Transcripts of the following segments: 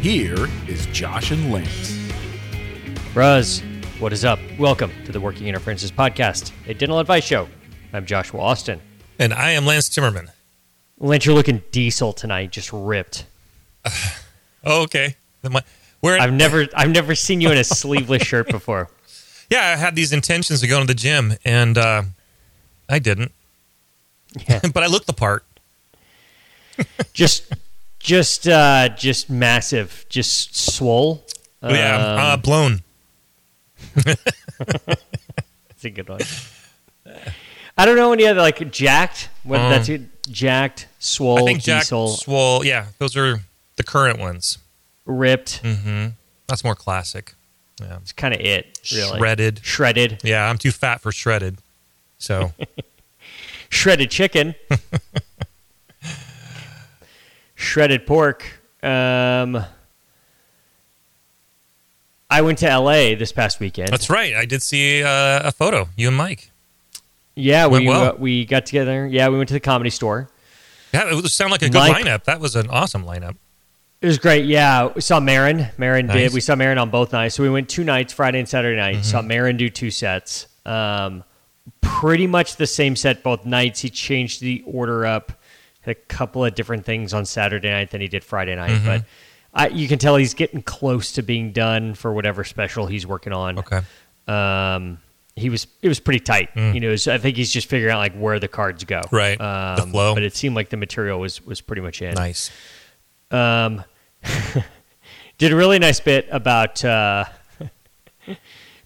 Here is Josh and Lance. Ruz, what is up? Welcome to the Working Interferences Podcast, a dental advice show. I'm Joshua Austin. And I am Lance Timmerman. Lance, you're looking diesel tonight, just ripped. Oh, okay. Where I've never, I've never seen you in a sleeveless shirt before. yeah, I had these intentions of going to the gym, and uh, I didn't. Yeah. but I looked the part. Just, just, uh, just massive, just swole. Oh, yeah, uh, Um, blown. That's a good one. I don't know any other like jacked. What Um, that's it? Jacked, swole, I think diesel, Swole. Yeah, those are the current ones. ripped. Mm-hmm. That's more classic. Yeah, It's kind of it. Really. shredded. Shredded. Yeah, I'm too fat for shredded. So shredded chicken, shredded pork. Um, I went to LA this past weekend. that's right. I did see uh, a photo. You and Mike. yeah, we well. uh, we got together. Yeah, we went to the comedy store. Yeah, it would sound like a good Mike- lineup. That was an awesome lineup. It was great. Yeah, we saw Maron. Maron Nice. did. We saw Maron on both nights. So we went two nights, Friday and Saturday night. Mm-hmm. Saw Maron do two sets. Um, pretty much the same set both nights. He changed the order up, a couple of different things on Saturday night than he did Friday night. Mm-hmm. But I, you can tell he's getting close to being done for whatever special he's working on. Okay. Um, he was it was pretty tight. You know, so I think he's just figuring out like where the cards go. Mm. Right. The Um, flow. But it seemed like the material was was pretty much in. Nice. Um, did a really nice bit about uh,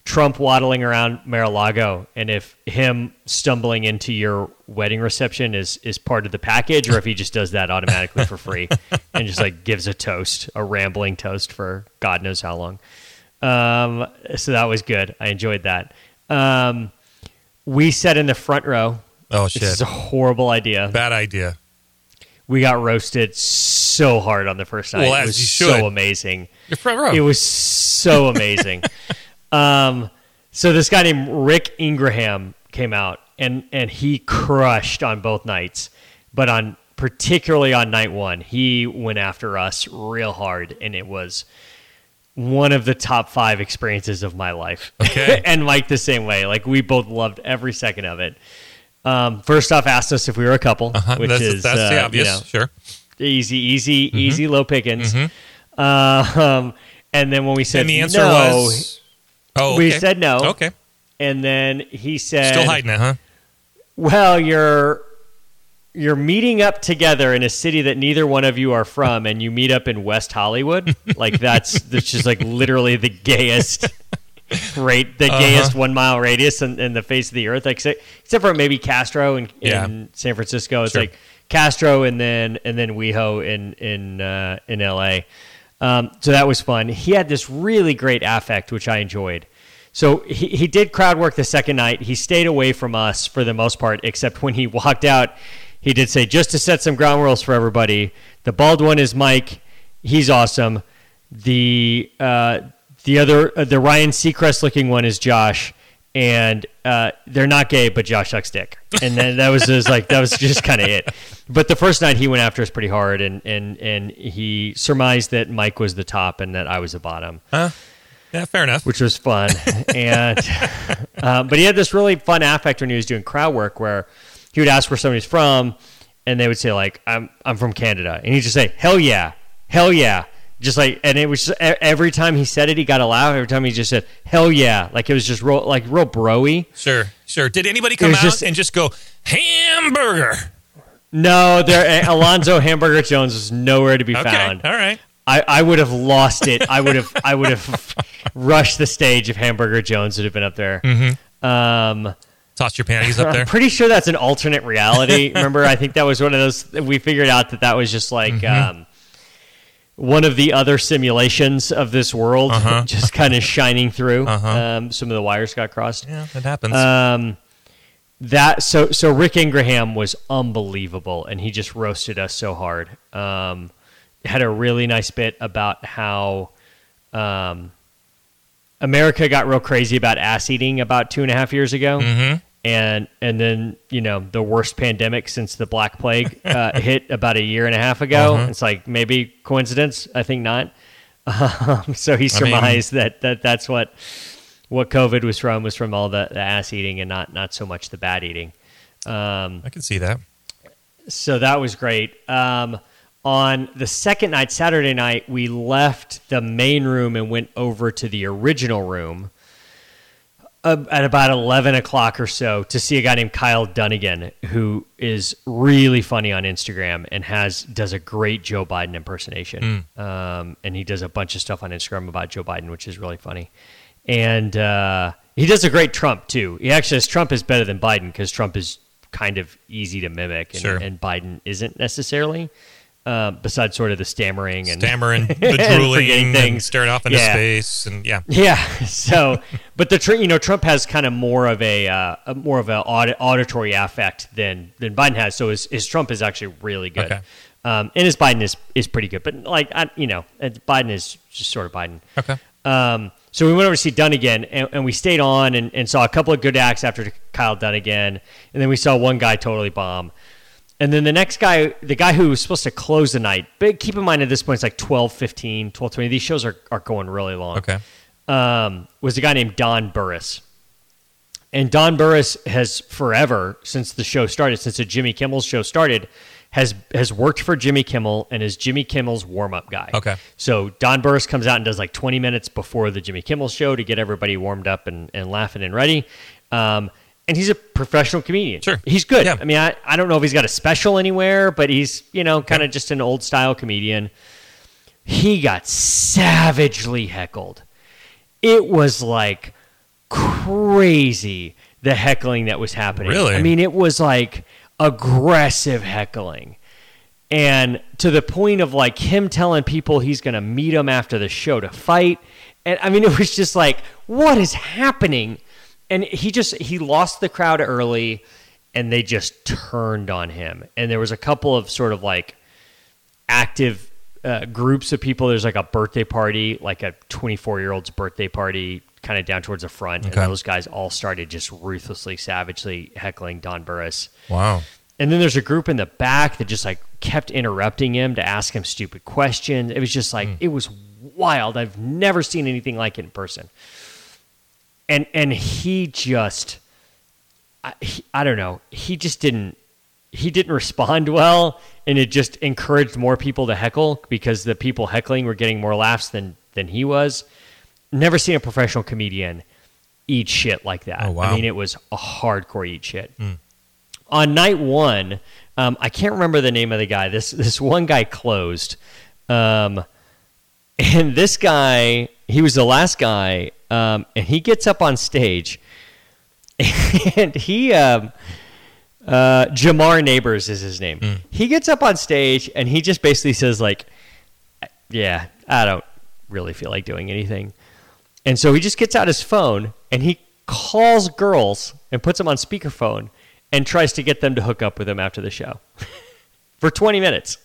Trump waddling around Mar-a-Lago, and if him stumbling into your wedding reception is is part of the package, or if he just does that automatically for free and just like gives a toast, a rambling toast for God knows how long. Um, so that was good. I enjoyed that. Um, we sat in the front row. Oh shit! This is a horrible idea. Bad idea. We got roasted so hard on the first night. Well, it was so amazing. Your front row. It was so amazing. um, so this guy named Rick Ingraham came out and and he crushed on both nights, but on particularly on night one, he went after us real hard, and it was one of the top five experiences of my life. Okay. and Mike the same way. Like we both loved every second of it. Um, first off, asked us if we were a couple, Uh-huh. which that's is that's uh, the you know, Sure. easy, easy, Mm-hmm. easy, low pickings. Uh, um, and then when we said and the answer no, was. Oh, we said no. Okay. and then he said, Still hiding it, huh? "Well, you're you're meeting up together in a city that neither one of you are from, and you meet up in West Hollywood. like that's that's just like literally the gayest." Rate the Uh-huh. gayest one mile radius in, in the face of the earth, except except for maybe Castro in, Yeah. in San Francisco. It's Sure. like Castro and then and then WeHo in in uh, in LA. Um, so that was fun. He had this really great affect, which I enjoyed. So he, he did crowd work the second night. He stayed away from us for the most part, except when he walked out, he did say, just to set some ground rules for everybody, the bald one is Mike. He's awesome. The uh, the other uh, the Ryan Seacrest looking one is Josh, and uh, they're not gay, but Josh sucks dick. And then that was just like that was just kind of it. But the first night he went after us pretty hard, and and and he surmised that Mike was the top and that I was the bottom Huh? Yeah, fair enough. which was fun. and um, but he had this really fun affect when he was doing crowd work, where he would ask where somebody's from, and they would say like, "I'm I'm from Canada," and he'd just say, "Hell yeah, hell yeah." Just like, and it was just, every time he said it, he got a laugh. Every time he just said "Hell yeah," like it was just real, like real broy. Sure, sure. Did anybody come out just- and just go hamburger? No, there, Alonzo Hamburger Jones was nowhere to be Okay, found. all right. I, I would have lost it. I would have I would have rushed the stage if Hamburger Jones would have been up there. Um, toss your panties up there. I'm pretty sure that's an alternate reality. Remember, I think that was one of those. We figured out that that was just like Mm-hmm. um, one of the other simulations of this world, Uh-huh. just kind of shining through. Uh-huh. Um, some of the wires got crossed. Yeah, that happens. Um, that so so Rick Ingraham was unbelievable, and he just roasted us so hard. Um, had a really nice bit about how um, America got real crazy about ass eating about two and a half years ago, Mhm. And and then you know the worst pandemic since the Black Plague uh, hit about a year and a half ago. Uh-huh. It's like maybe coincidence. I think not. Um, so he I mean- surmised that, that that's what what COVID was from was from all the, the ass eating and not not so much the bad eating. Um, I can see that. so that was great. Um, on the second night, Saturday night, we left the main room and went over to the original room uh, at about 11 o'clock or so to see a guy named Kyle Dunnigan, who is really funny on Instagram and has does a great Joe Biden impersonation. Um, and he does a bunch of stuff on Instagram about Joe Biden, which is really funny. And uh, he does a great Trump too. He actually says Trump is better than Biden because Trump is kind of easy to mimic, and, Sure. and Biden isn't necessarily. Uh, besides sort of the stammering and Stammering, and drooling, and things. staring off into Yeah. space, and yeah. Yeah. So, but the you know Trump has kind of more of a, uh, a more of an aud- auditory affect than than Biden has. So his, his Trump is actually really good, Okay. um, and his Biden is is pretty good. But like I, you know, Biden is just sort of Biden. Okay. Um, so we went over to see Dunnigan, and, and we stayed on and, and saw a couple of good acts after Kyle Dunnigan, and then we saw one guy totally bomb. And then the next guy, the guy who was supposed to close the night, but keep in mind at this point it's like 12, 15, 12, 20. These shows are, are going really long Okay. um, was a guy named Don Barris. And Don Barris has forever, since the show started, since the Jimmy Kimmel show started, has has worked for Jimmy Kimmel and is Jimmy Kimmel's warm up guy. Okay. So Don Barris comes out and does like 20 minutes before the Jimmy Kimmel show to get everybody warmed up and, and laughing and ready. Um, and he's a professional comedian. Sure. He's good. Yeah. I mean, I, I don't know if he's got a special anywhere, but he's, you know, kind of just an old style comedian. He got savagely heckled it was like crazy the heckling that was happening. Really? I mean, it was like aggressive heckling. And to the point of like him telling people he's going to meet them after the show to fight. And I mean, it was just like, what is happening? And he just, he lost the crowd early and they just turned on him. And there was a couple of sort of like active uh, groups of people. There's like a birthday party, like a 24 year old's birthday party, kind of down towards the front, Okay. and those guys all started just ruthlessly, savagely heckling Don Barris. Wow. And then there's a group in the back that just like kept interrupting him to ask him stupid questions. It was just like it was wild. I've never seen anything like it in person. And and he just I, he, I don't know. He just didn't he didn't respond well and it just encouraged more people to heckle because the people heckling were getting more laughs than than he was. Never seen a professional comedian eat shit like that. Oh, wow. I mean, it was a hardcore eat shit on night one, um, I can't remember the name of the guy. This this one guy closed, um, and this guy he was the last guy, um, and he gets up on stage, and he um, uh, Jamar Neighbors is his name. He gets up on stage and he just basically says like, "Yeah, I don't really feel like doing anything." And so he just gets out his phone and he calls girls and puts them on speakerphone and tries to get them to hook up with him after the show for 20 minutes.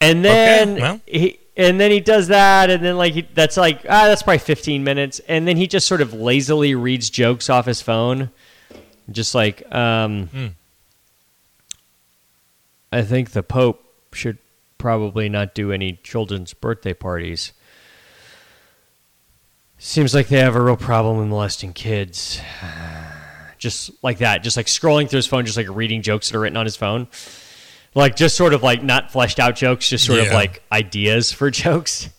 And then Okay, well. he and then he does that and then like he, that's like ah that's probably 15 minutes and then he just sort of lazily reads jokes off his phone just like um Hmm. I think the pope should probably not do any children's birthday parties. Seems like they have a real problem with molesting kids. Just like that, just like scrolling through his phone, just like reading jokes that are written on his phone. Like just sort of like not fleshed out jokes, just sort of like ideas for jokes.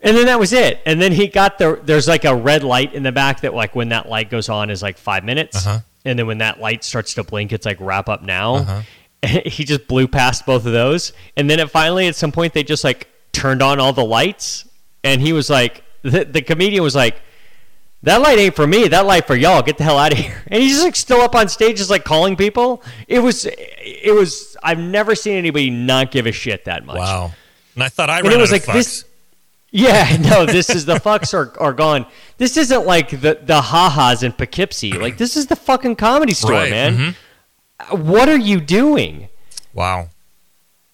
And then that was it. And then he got the there's like a red light in the back that like when that light goes on is like five minutes. Uh-huh. And then when that light starts to blink, it's like wrap up now. Uh-huh. he just blew past both of those. And then it finally at some point they just like turned on all the lights and he was like the, the comedian was like that light ain't for me. That light for y'all. Get the hell out of here. And he's just like still up on stage, just like calling people. It was, it was. I've never seen anybody not give a shit that much. Wow. And I thought I And it was like this. Yeah, no, this is the fucks are, are gone. This isn't like the the ha-has in Poughkeepsie. Like this is the fucking comedy store, Right, man. Mm-hmm. What are you doing? Wow.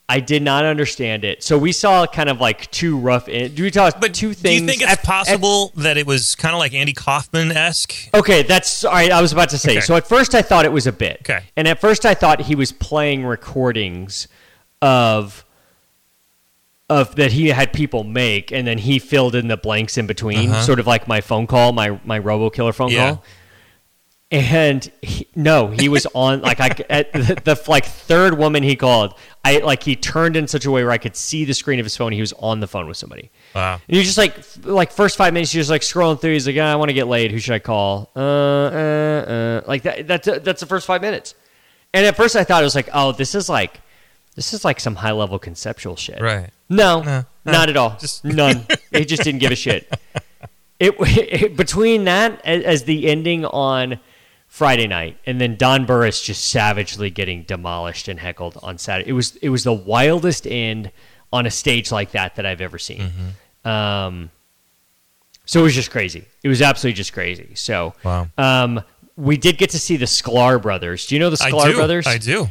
I did not understand it. So we saw kind of like two rough. In, do we talk But two things? do you think it's at- at- possible that it was kind of like Andy Kaufman esque? Okay, that's all right. I was about to say. Okay. So at first I thought it was a bit. Okay. And at first I thought he was playing recordings of of that he had people make, and then he filled in the blanks in between, Uh-huh. sort of like my phone call, my my RoboKiller phone Yeah. call. And he, no, he was on like I at the, the like third woman he called. I like he turned in such a way where I could see the screen of his phone. He was on the phone with somebody. Wow. And you're just like, like first five minutes, you're just like scrolling through. He's like, "Ah, I want to get laid. Who should I call? Uh, uh, uh. Like that. That's that's the first five minutes. And at first, I thought it was like, oh, this is like, this is like some high level conceptual shit. Right. No, No, no, not at all. just- None. he just didn't give a shit. It, it between that as, as the ending on Friday night, and then Don Barris just savagely getting demolished and heckled on Saturday. It was it was the wildest end on a stage like that that I've ever seen. Mm-hmm. Um, so it was just crazy. It was absolutely just crazy. So, Wow. um, we did get to see the Sklar brothers. Do you know the I Sklar do. brothers? I do.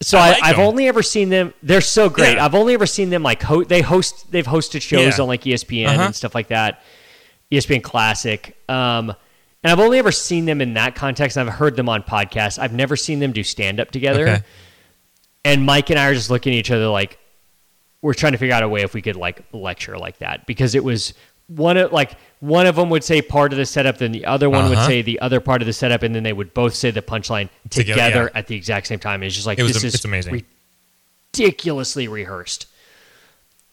So I I like them. only ever seen them. They're so great. Yeah. I've only ever seen them like ho- they host. They've hosted shows Yeah. on like ESPN Uh-huh. and stuff like that. ESPN Classic. Um, and I've only ever seen them in that context. I've heard them on podcasts. I've never seen them do stand up together. Okay. And Mike and I are just looking at each other like we're trying to figure out a way if we could like lecture like that because it was one of like one of them would say part of the setup, then the other one would Uh-huh. say the other part of the setup, and then they would both say the punchline Together, together, yeah. at the exact same time. It's just like It was this is amazing. ridiculously rehearsed.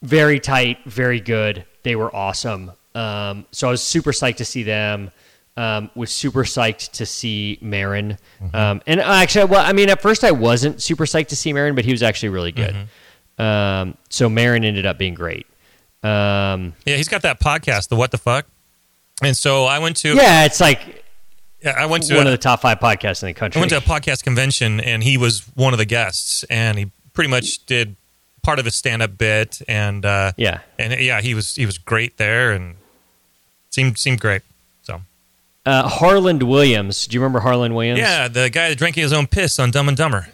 Very tight, very good. They were awesome. Um, so I was super psyched to see them. Um, was super psyched to see Maron. Mm-hmm. Um, and actually, well, I mean, at first I wasn't super psyched to see Maron, but he was actually really good. Mm-hmm. Um, so Maron ended up being great. Um, Yeah, he's got that podcast, the What the Fuck. And so I went to yeah, it's like yeah, I went to one a- of the top five podcasts in the country. I went to a podcast convention and he was one of the guests and he pretty much did part of his stand up bit and uh yeah. and yeah, he was he was great there and seemed seemed great. Uh, Harland Williams. Do you remember Harland Williams? yeah, the guy that drank his own piss on Dumb and Dumber.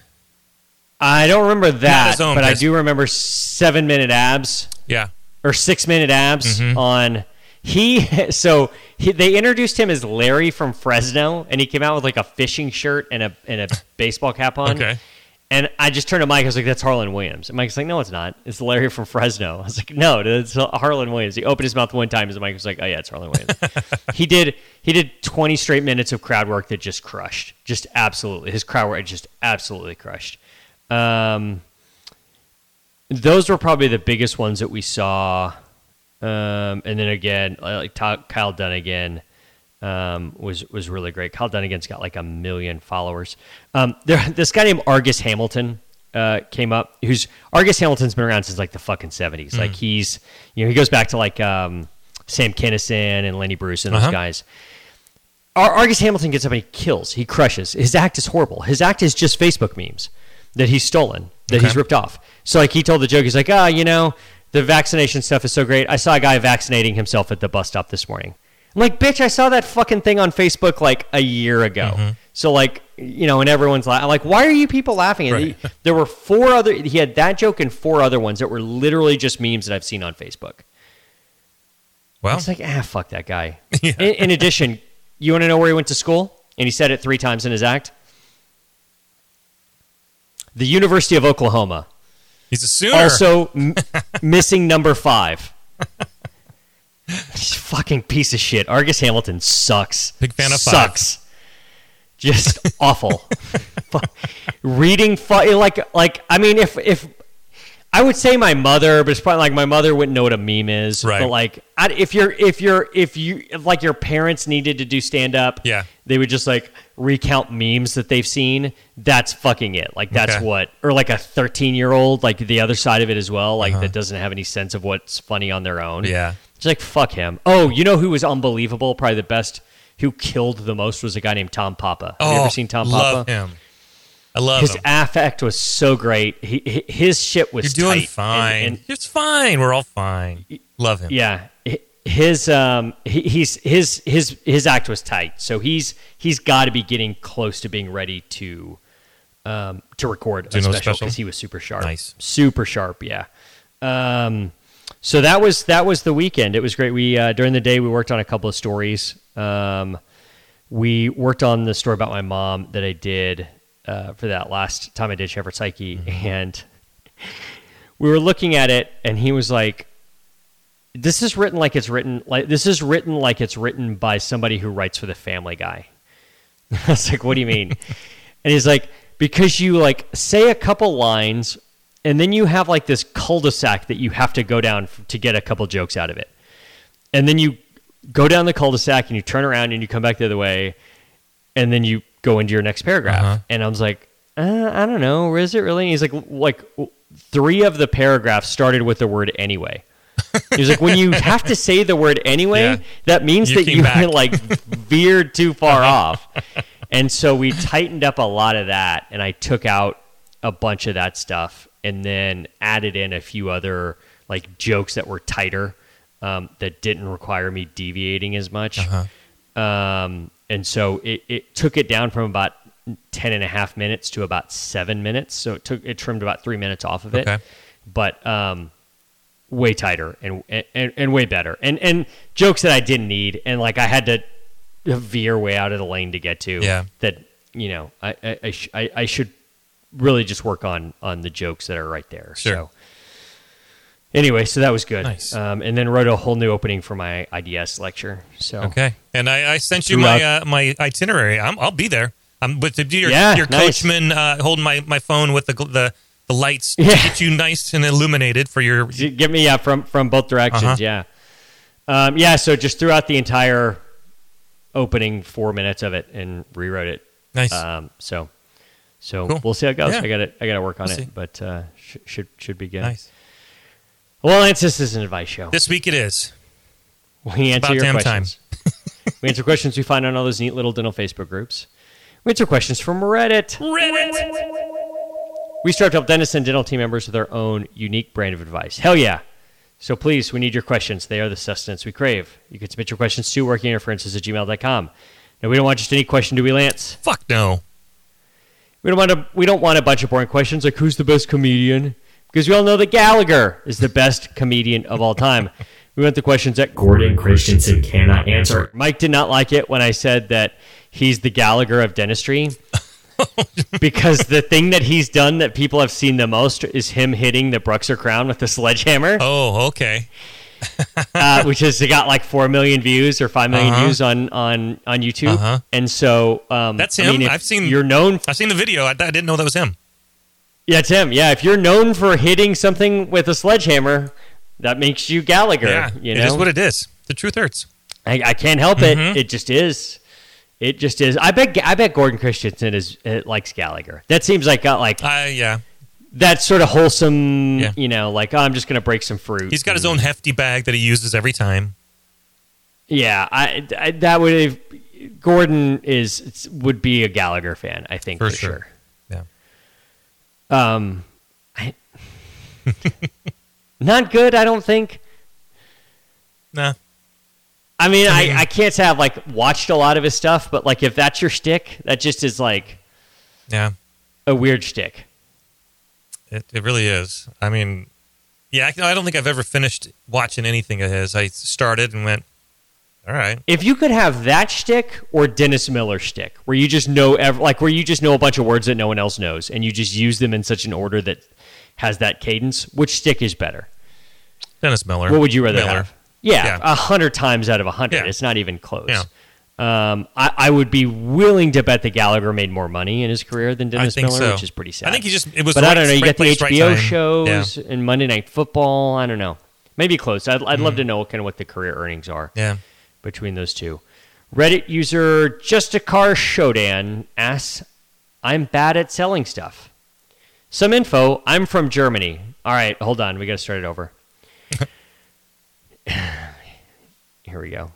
I don't remember that, but I do remember seven minute abs. Yeah. or six minute abs Mm-hmm. on he so he, they introduced him as Larry from Fresno and he came out with like a fishing shirt and a and a baseball cap on. Okay. And I just turned to Mike. I was like, "That's Harland Williams." And Mike's like, "No, it's not. It's Larry from Fresno." I was like, "No, it's Harland Williams." He opened his mouth one time, and Mike was like, "Oh yeah, it's Harland Williams." he did he did twenty straight minutes of crowd work that just crushed, just absolutely. His crowd work just absolutely crushed. Um, those were probably the biggest ones that we saw. Um, and then again, like Kyle Dunn Dunnigan um, was was really great. Kyle Dunnigan's got like a million followers. Um, there, this guy named Argus Hamilton uh, came up. Who's Argus Hamilton's been around since like the fucking seventies. Like he's you know he goes back to like um, Sam Kinison and Lenny Bruce and those Uh-huh. guys. Ar- Argus Hamilton gets up and he kills. He crushes. His act is horrible. His act is just Facebook memes that he's stolen, that Okay. he's ripped off. So like he told the joke, he's like, ah, you know, the vaccination stuff is so great. I saw a guy vaccinating himself at the bus stop this morning. I'm like, bitch, I saw that fucking thing on Facebook like a year ago. Mm-hmm. So like, you know, and everyone's la- like, why are you people laughing? And Right. he- there were four other. He had that joke and four other ones that were literally just memes that I've seen on Facebook. Well, It's like, ah, fuck that guy. Yeah. In, in addition, you want to know where he went to school? And he said it three times in his act. The University of Oklahoma. he's a sooner. Also m- missing number five. Fucking piece of shit. Argus Hamilton sucks. Big fan of five. sucks. Just awful. Reading fu- like like I mean if if I would say my mother, but it's probably like my mother wouldn't know what a meme is. Right. But like, I, if you're if you're if you if like your parents needed to do stand up, Yeah. they would just like recount memes that they've seen. That's fucking it. Like that's Okay. what, or like a 13 year old, like the other side of it as well, like Uh-huh. that doesn't have any sense of what's funny on their own. Yeah. It's like fuck him. Oh, you know who was unbelievable? Probably the best. Who killed the most was a guy named Tom Papa. Have oh, you ever seen Tom Papa? love him. I love His him. affect was so great. He, his shit was You're doing fine. And- and- it's fine. We're all fine. Love him. yeah, his um he, he's his his his act was tight. So he's he's got to be getting close to being ready to um to record a special special? because he was super sharp. Nice. super sharp. Yeah. Um, so that was that was the weekend. It was great. We uh, during the day we worked on a couple of stories. Um, we worked on the story about my mom that I did uh, for that last time I did Shepherd Psyche, Mm-hmm. and we were looking at it, and he was like, "This is written like it's written like this is written like it's written by somebody who writes for the Family Guy." I was like, "What do you mean?" and he's like, "Because you like say a couple lines, and then you have like this cul-de-sac that you have to go down f- to get a couple jokes out of it, and then you go down the cul-de-sac and you turn around and you come back the other way, and then you go into your next paragraph." Uh-huh. And I was like, uh, "I don't know, is it really?" And he's like, "Like." Three of the paragraphs started with the word anyway. He was like, when you have to say the word anyway, Yeah. that means You that you back. like veered too far off. And so we tightened up a lot of that, and I took out a bunch of that stuff, and then added in a few other like jokes that were tighter um, that didn't require me deviating as much. Uh-huh. Um, and so it, it took it down from about 10 and a half minutes to about seven minutes. So it took, it trimmed about three minutes off of it, Okay. but, um, way tighter and, and, and way better. And, and jokes that I didn't need. And like I had to veer way out of the lane to get to Yeah. that, you know, I, I, I, sh- I, I should really just work on, on the jokes that are right there. Sure. So anyway, so that was good. Nice. Um, and then wrote a whole new opening for my IDS lecture. So Okay. And I, I sent you my uh, my itinerary. I'm, I'll be there. I'm with the, your, Yeah, your nice. coachman uh, holding my, my phone with the the, the lights to Yeah. get you nice and illuminated for your. Get me yeah from from both directions. Uh-huh. Yeah, um, yeah. So just throughout the entire opening four minutes of it and rewrote it. Nice. Um, so so Cool. we'll see how it goes. Yeah. I got to I got to work on We'll see. it, but uh, sh- should should be good. nice. Well, Lance, this is an advice show. This week it is. We answer your questions. we answer questions we find on all those neat little dental Facebook groups. We answer questions from Reddit. Reddit. We strive to help dentists and dental team members with their own unique brand of advice. Hell yeah. So please, we need your questions. They are the sustenance we crave. You can submit your questions to workinginterferences at gmail.com. Now, we don't want just any question, do we, Lance? Fuck no. We don't want a, we don't want a bunch of boring questions like who's the best comedian? Because we all know that Gallagher is the best comedian of all time. We want the questions that Gordon Christensen cannot answer. Mike did not like it when I said that he's the Gallagher of dentistry. because the thing that he's done that people have seen the most is him hitting the BruxZir crown with the sledgehammer, Oh, okay. uh, which has got like four million views or five million Uh-huh. views on on on YouTube. Uh-huh. And so um, That's I him? mean, if I've seen- You're known I've seen the video. I, I didn't know that was him. Yeah, it's him. Yeah, if you're known for hitting something with a sledgehammer, that makes you Gallagher. Yeah, you know, is what it is. The truth hurts. I, I can't help it. Mhm. It just is. It just is. I bet. I bet Gordon Christensen is uh, likes Gallagher. That seems like got like Uh, yeah, that sort of wholesome. Yeah. You know, like oh, I'm just gonna break some fruit. he's got his own hefty bag that he uses every time. Yeah, I, I that would have. Gordon is would be a Gallagher fan. I think For for, sure. sure. Yeah. Um, I, not good. I don't think. Nah. I mean, I I, I, can't say I've like watched a lot of his stuff, but like if that's your stick, that just is like Yeah. a weird stick. It, it really is. I mean, yeah, I, I don't think I've ever finished watching anything of his. I started and went, all right. If you could have that stick or Dennis Miller stick, where you just know ev- like where you just know a bunch of words that no one else knows, and you just use them in such an order that has that cadence, which stick is better? Dennis Miller. What would you rather Miller. have? Yeah, Yeah. a hundred times out of a hundred. Yeah. It's not even close. Yeah. Um, I, I would be willing to bet that Gallagher made more money in his career than Dennis Miller, so. which is pretty sad. I think he just it was. but the I don't know. You right get the place, right HBO time. shows Yeah. and Monday Night Football. I don't know. Maybe close. I'd, I'd love to know kind of what the career earnings are Yeah. between those two. Reddit user Just a Car Shodan asks, "I'm bad at selling stuff. Some info. I'm from Germany. All right, hold on. We got to start it over. here we go.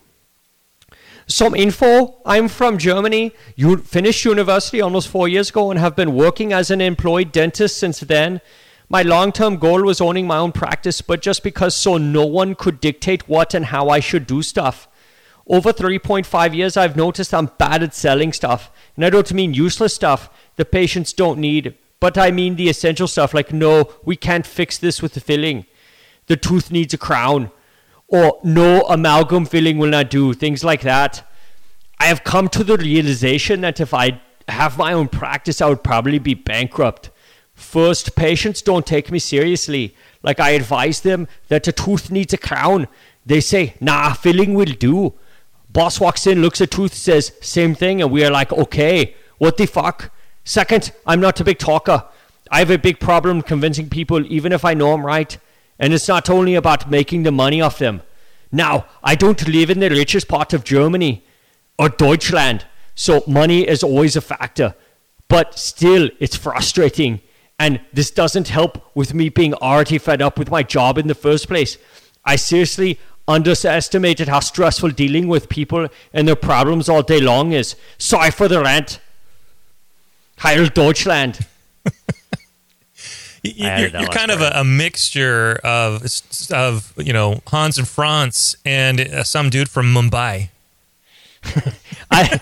Some info. I'm from Germany. You finished university almost four years ago and have been working as an employed dentist since then. My long term goal was owning my own practice, but just because so no one could dictate what and how I should do stuff. Over 3.5 years, I've noticed I'm bad at selling stuff. And I don't mean useless stuff the patients don't need, but I mean the essential stuff like, no, we can't fix this with the filling. The tooth needs a crown or no amalgam filling will not do, things like that. I have come to the realization that if I have my own practice, I would probably be bankrupt. First, patients don't take me seriously. Like I advise them that a tooth needs a crown. They say, nah, filling will do. Boss walks in, looks at tooth, says, same thing, and we are like, okay, what the fuck? Second, I'm not a big talker. I have a big problem convincing people, even if I know I'm right. And it's not only about making the money off them. Now, I don't live in the richest part of Germany or Deutschland, so money is always a factor. But still, it's frustrating. And this doesn't help with me being already fed up with my job in the first place. I seriously underestimated how stressful dealing with people and their problems all day long is. Sorry for the rant. Heil Deutschland. you're, you're kind of a, a, mixture of of you know Hans and Franz and uh, some dude from Mumbai. I,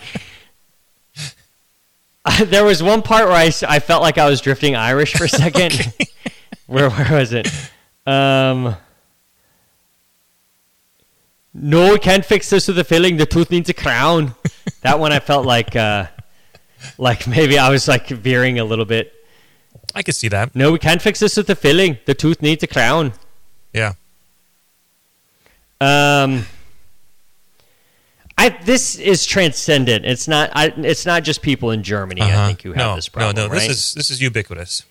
I, there was one part where I, I felt like I was drifting Irish for a second. okay. where where was it? Um, no, we can't fix this with a filling. The tooth needs a crown. that one I felt like uh, like maybe I was like veering a little bit I could see that. No, we can't fix this with the filling. The tooth needs a crown. Yeah. Um. I this is transcendent. It's not. I, it's not just people in Germany. Uh-huh. I think who have no, this problem. No, no. Right? This is this is ubiquitous.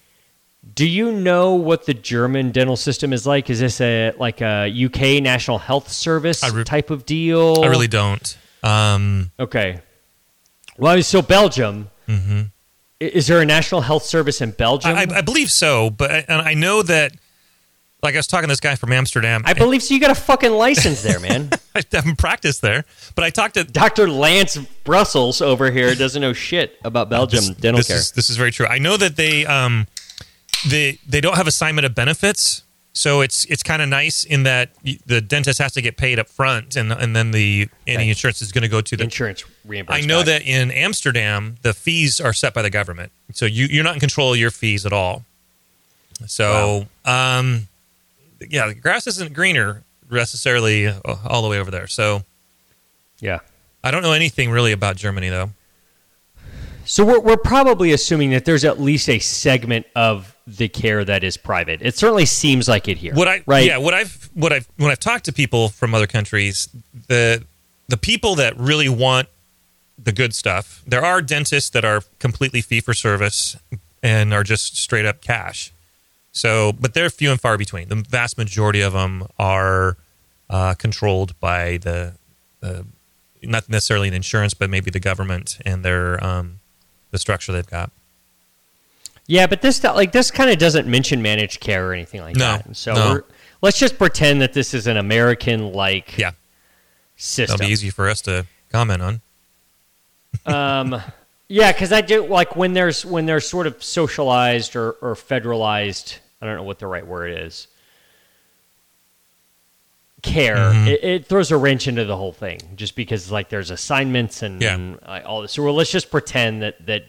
Do you know what the German dental system is like? Is this a like a UK National Health Service re- type of deal? I really don't. Um, okay. Well, so Belgium. Mm-hmm. Is there a national health service in Belgium? I, I believe so, but and I know that. Like I was talking to this guy from Amsterdam. I believe so. You got a fucking license there, man. I haven't practiced there, but I talked to Dr. Lance Brussels over here. Doesn't know shit about Belgium this, dental this care. Is, this is very true. I know that they um, they they don't have assignment of benefits, so it's it's kind of nice in that the dentist has to get paid up front, and and then the any insurance is going to go to the insurance reimbursement. I know back. that in Amsterdam the fees are set by the government, so you you're not in control of your fees at all. So, wow. um, yeah, the grass isn't greener necessarily uh, all the way over there. So, yeah, I don't know anything really about Germany though. So we're we're probably assuming that there's at least a segment of the care that is private. It certainly seems like it here. What I right? Yeah, what I've what I've when I've talked to people from other countries, the the people that really want the good stuff, there are dentists that are completely fee for service and are just straight up cash. So, but they're few and far between. The vast majority of them are uh, controlled by the, the, not necessarily the insurance, but maybe the government and their um, the structure they've got. Yeah, but this like this kind of doesn't mention managed care or anything like no, that. So no. let's just pretend that this is an American like yeah system. That'll be easy for us to comment on. Um, yeah, because I do like when there's when there's sort of socialized or, or federalized. I don't know what the right word is. Care mm-hmm. it, it, throws a wrench into the whole thing, just because like there's assignments and, yeah. and all this. So well, let's just pretend that that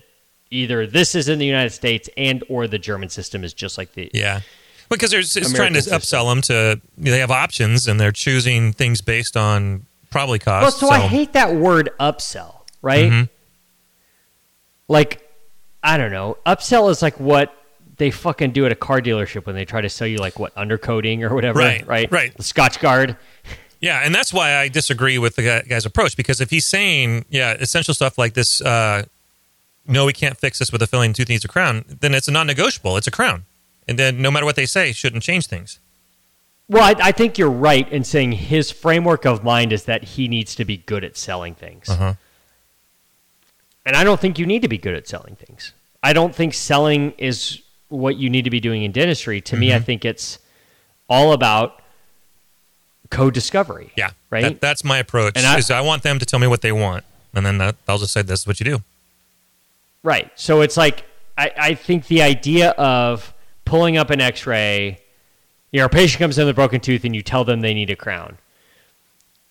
either this is in the United States and or the German system is just like the yeah because there's it's American trying to system. upsell them to they have options and they're choosing things based on probably cost. Well, so, so. I hate that word upsell, right? Mm-hmm. Like I don't know, upsell is like what they fucking do at a car dealership when they try to sell you like what undercoating or whatever, right? Right, right. The Scotchgard. Yeah, and that's why I disagree with the guy's approach because if he's saying, yeah, essential stuff like this, uh, no, we can't fix this with a filling tooth needs a crown, then it's a non-negotiable. It's a crown, and then no matter what they say, shouldn't change things. Well, I, I think you're right in saying his framework of mind is that he needs to be good at selling things, uh-huh. And I don't think you need to be good at selling things. I don't think selling is what you need to be doing in dentistry. To mm-hmm. me, I mm-hmm. think it's all about co-discovery. Yeah, Right? That, that's my approach. And I- is I want them to tell me what they want, and then that, I'll just say this is what you do. Right. So it's like I, I think the idea of pulling up an X-ray, you know, a patient comes in with a broken tooth, and you tell them they need a crown,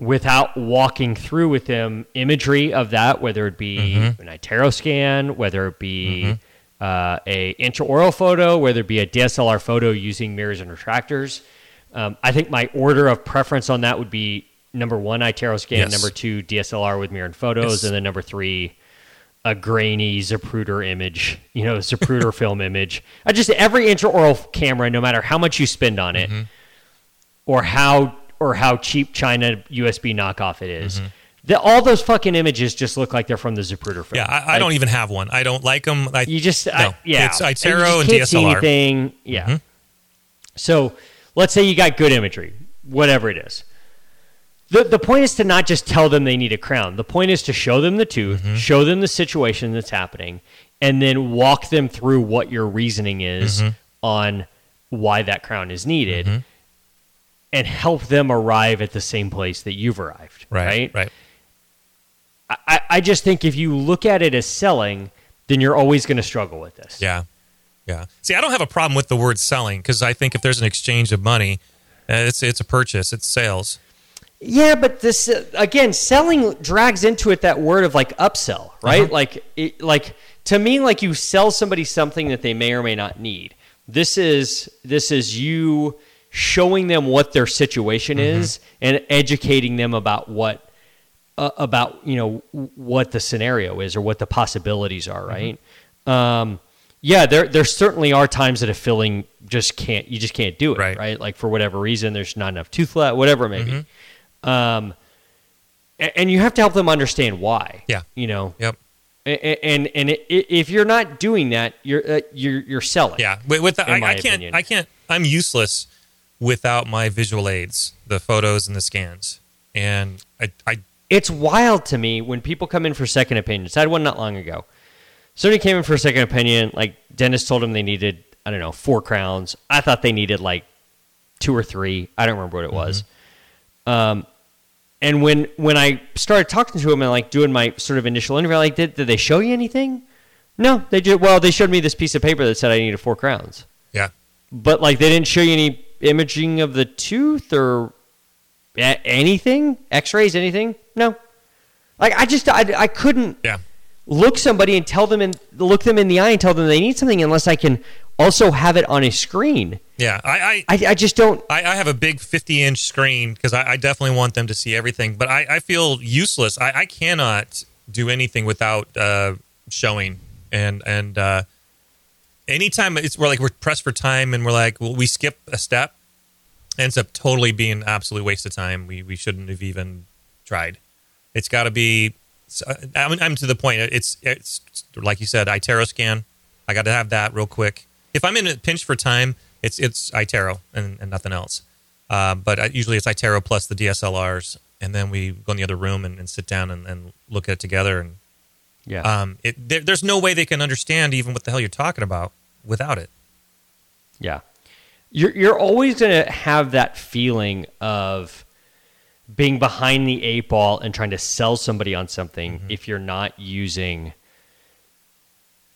without walking through with them imagery of that, whether it be an iTero scan, whether it be uh, a intraoral photo, whether it be a DSLR photo using mirrors and retractors. Um, I think my order of preference on that would be number one iTero scan, Yes. number two DSLR with mirror and photos, Yes. and then number three a grainy Zapruder image, you know, Zapruder film image. I just every intraoral camera, no matter how much you spend on it, or how or how cheap China USB knockoff it is, the, all those fucking images just look like they're from the Zapruder film. Yeah, I, I Like, don't even have one. I don't like them. I, You just, no, I, yeah, it's iTero and, can't see DSLR. anything. Yeah. Mm-hmm. So let's say you got good imagery, whatever it is. The, the point is to not just tell them they need a crown. The point is to show them the tooth, Mm-hmm. show them the situation that's happening, and then walk them through what your reasoning is Mm-hmm. on why that crown is needed and help them arrive at the same place that you've arrived. Right, Right. right. I, I just think if you look at it as selling, then you're always going to struggle with this. Yeah, yeah. See, I don't have a problem with the word selling because I think if there's an exchange of money, uh, it's it's a purchase, it's sales. Yeah, but this uh, again, selling drags into it that word of like upsell, right? Like, it, like to me, like you sell somebody something that they may or may not need. This is this is you showing them what their situation is and educating them about what uh, about you know what the scenario is or what the possibilities are, right? Um, yeah, there there certainly are times that a filling just can't you just can't do it, Right. right? Like for whatever reason, there's not enough tooth left, whatever it may be. Um, a- and you have to help them understand why. Yeah. you know, Yep. And and i- if you're not doing that, you're uh, you're you're selling. Yeah. With, with the, I, I can't. opinion. I can't. I'm useless without my visual aids, the photos and the scans, and I. I It's wild to me when people come in for second opinions. I had one not long ago. Somebody came in for a second opinion. Like dentist told them they needed, I don't know, four crowns. I thought they needed like two or three. I don't remember what it was. Um, and when when I started talking to him and like doing my sort of initial interview, like, did, did they show you anything? No, they just well, they showed me this piece of paper that said I needed four crowns, yeah. but like they didn't show you any imaging of the tooth or anything, X-rays, anything. No, like I just I, I couldn't Yeah. look somebody and tell them and look them in the eye and tell them they need something unless I can also have it on a screen. Yeah. I. I I, I just don't. I, I have a big 50 inch screen because I, I definitely want them to see everything, but I, I feel useless. I, I cannot do anything without uh, showing. And and uh, anytime it's we're like we're pressed for time and we're like well, we skip a step, ends up totally being absolute waste of time. We we shouldn't have even tried. It's got to be. I'm, I'm to the point. It's it's like you said, iTero scan. I got to have that real quick. If I'm in a pinch for time, it's it's iTero and, and nothing else. Uh, but I, usually it's iTero plus the DSLRs, and then we go in the other room and, and sit down and, and look at it together. And Yeah. um, it, there, there's no way they can understand even what the hell you're talking about without it. Yeah. You're you're always going to have that feeling of being behind the eight ball and trying to sell somebody on something Mm-hmm. if you're not using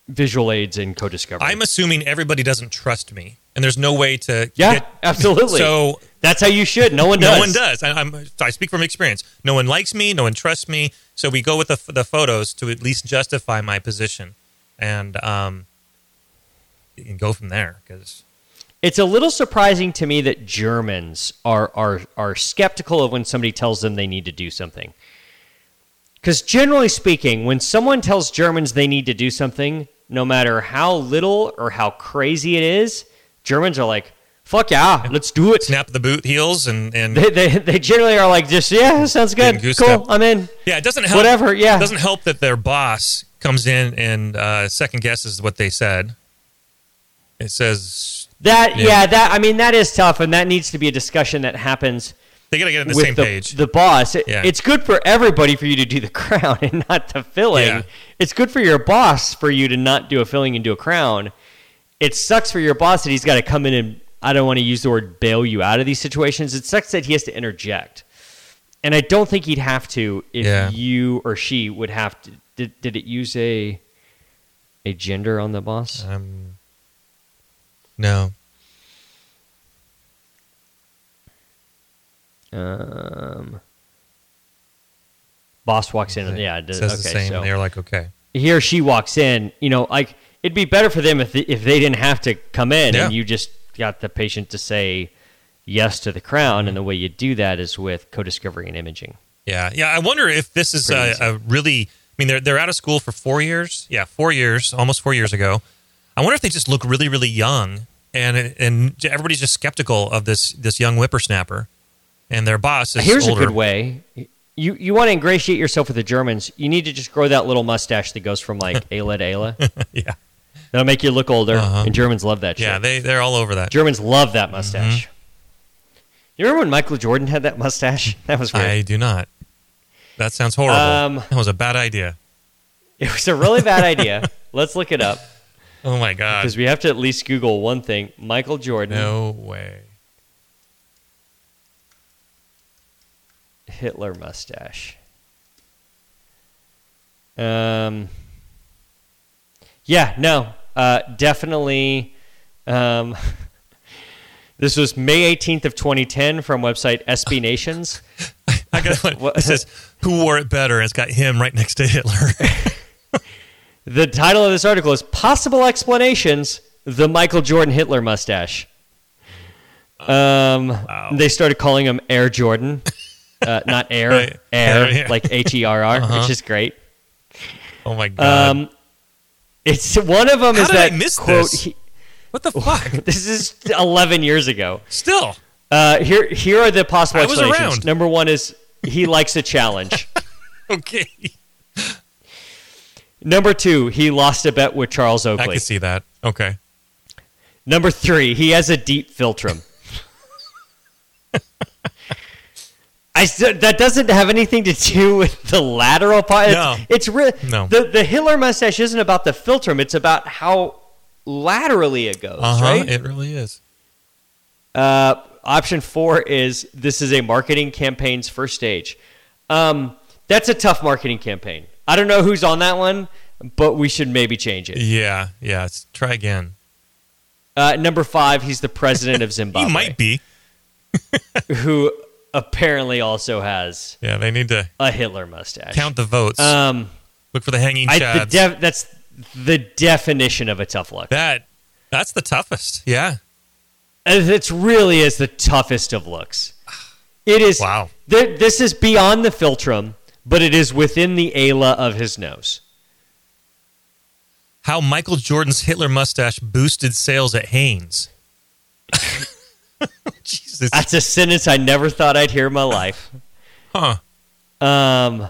visual aids and co-discovery. I'm assuming everybody doesn't trust me, and there's no way to yeah, get- absolutely. So that's how you should. No one does. No one does. I, I'm, I speak from experience. No one likes me. No one trusts me. So we go with the, the photos to at least justify my position, and um, you can go from there. Because It's a little surprising to me that Germans are are are skeptical of when somebody tells them they need to do something. Because generally speaking, when someone tells Germans they need to do something, no matter how little or how crazy it is, Germans are like, "Fuck yeah, let's do it." snap the boot heels and and They, they, they generally are like, "Just yeah, sounds good, cool. I'm in." yeah, it doesn't help. Whatever, yeah. it doesn't help that their boss comes in and uh, second guesses what they said. It says That Yeah. yeah. that I mean that is tough, and that needs to be a discussion that happens they got to get on the same the, page. the boss. It- Yeah. It's good for everybody for you to do the crown and not the filling. Yeah. It's good for your boss for you to not do a filling and do a crown. It sucks for your boss that he's got to come in and I don't want to use the word bail you out of these situations. It sucks that he has to interject. And I don't think he'd have to if Yeah. you or she would have to. Did, did it use a a gender on the boss? Um, no. Um, boss walks in. and Yeah, it does- says okay. the same. so They're like, okay. he or she walks in. You know, like it'd be better for them if if they didn't have to come in Yeah. and you just got the patient to say yes to the crown. And the way you do that is with co-discovery and imaging. Yeah, yeah. I wonder if this is a, a really. I mean, they're they're out of school for four years. Yeah, four years, almost four years ago. I wonder if they just look really, really young, and and everybody's just skeptical of this this young whippersnapper, and their boss is Here's older. a good way. You you want to ingratiate yourself with the Germans. You need to just grow that little mustache that goes from like ala to ala. yeah, That'll make you look older. Uh-huh. And Germans love that shit. yeah. They they're all over that. Germans love that mustache. You remember when Michael Jordan had that mustache? That was weird. I do not. That sounds horrible. Um, that was a bad idea. It was a really bad idea. Let's look it up Oh my god. because we have to at least Google one thing: Michael Jordan, No way. Hitler mustache. Um. Yeah, no, uh, definitely. Um, this was May 18th of 2010 from website SB Nations. I got. It says who wore it better, it's got him right next to Hitler. The title of this article is Possible Explanations The Michael Jordan Hitler Mustache. Um, They started calling him Air Jordan. Uh, not Air, Right. Air, Yeah, like H E R R, Uh-huh. which is great. oh my god. Um, it's one of them How is did I that miss quote. this? He, what the fuck? this is 11 years ago. Still. Uh, here, here are the possible I explanations. Number one is he likes a challenge. Okay. Number two, he lost a bet with Charles Oakley. I can see that. Okay. Number three, he has a deep philtrum. I said that doesn't have anything to do with the lateral part. No. It's, it's real. No. The the Hitler mustache isn't about the philtrum. It's about how laterally it goes. Uh huh. Right. It really is. Uh, option four is this is a marketing campaign's first stage. Um, that's a tough marketing campaign. I don't know who's on that one, but we should maybe change it. Yeah. Yeah. Let's try again. Uh, number five, he's the president of Zimbabwe. He might be. who apparently also has Yeah. They need to a Hitler mustache. count the votes. Um, Look for the hanging I, the def, that's the definition of a tough look. that. That's the toughest. Yeah. And It really is the toughest of looks. It is. Wow. th- this is beyond the philtrum, but it is within the ala of his nose. How Michael Jordan's Hitler mustache boosted sales at Hanes. Jesus. That's a sentence I never thought I'd hear in my life. Huh. Um,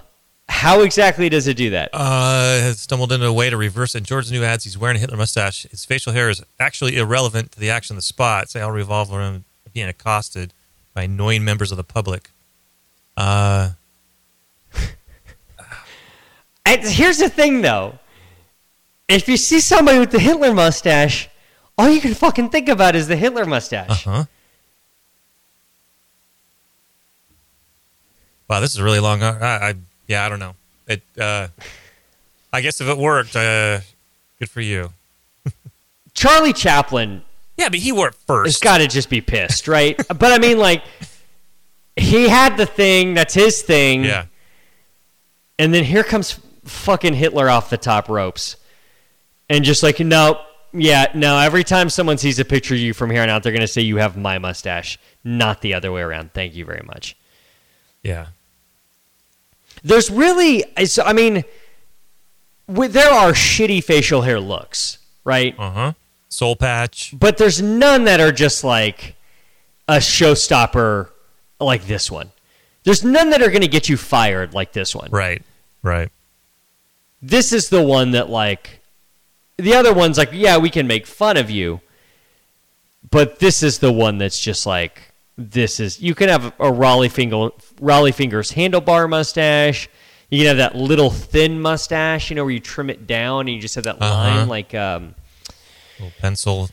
how exactly does it do that? Uh, has stumbled into a way to reverse it. Jordan's new ads, he's wearing a Hitler mustache. His facial hair is actually irrelevant to the action of the spot. They all revolve around being accosted by annoying members of the public. Uh, And here's the thing, though. If you see somebody with the Hitler mustache, all you can fucking think about is the Hitler mustache. Uh huh. Wow, this is really long. I, I yeah, I don't know. It. Uh, I guess if it worked, uh, good for you. Charlie Chaplin Yeah, but he wore it first. Has got to just be pissed, right? but I mean, like, he had the thing, that's his thing. yeah, And then here comes fucking Hitler off the top ropes. And just like, no, yeah, no, every time someone sees a picture of you from here on out, they're going to say you have my mustache, not the other way around. Thank you very much. yeah. There's really, I mean, there are shitty facial hair looks, right? Uh huh. Soul patch. But there's none that are just like a showstopper like this one. There's none that are going to get you fired like this one. Right. Right. This is the one that like the other one's like, yeah, we can make fun of you. But this is the one that's just like this is you can have a Rollie Finger Rollie Fingers handlebar mustache. You can have that little thin mustache, you know, where you trim it down and you just have that Uh-huh. line like um Little pencil.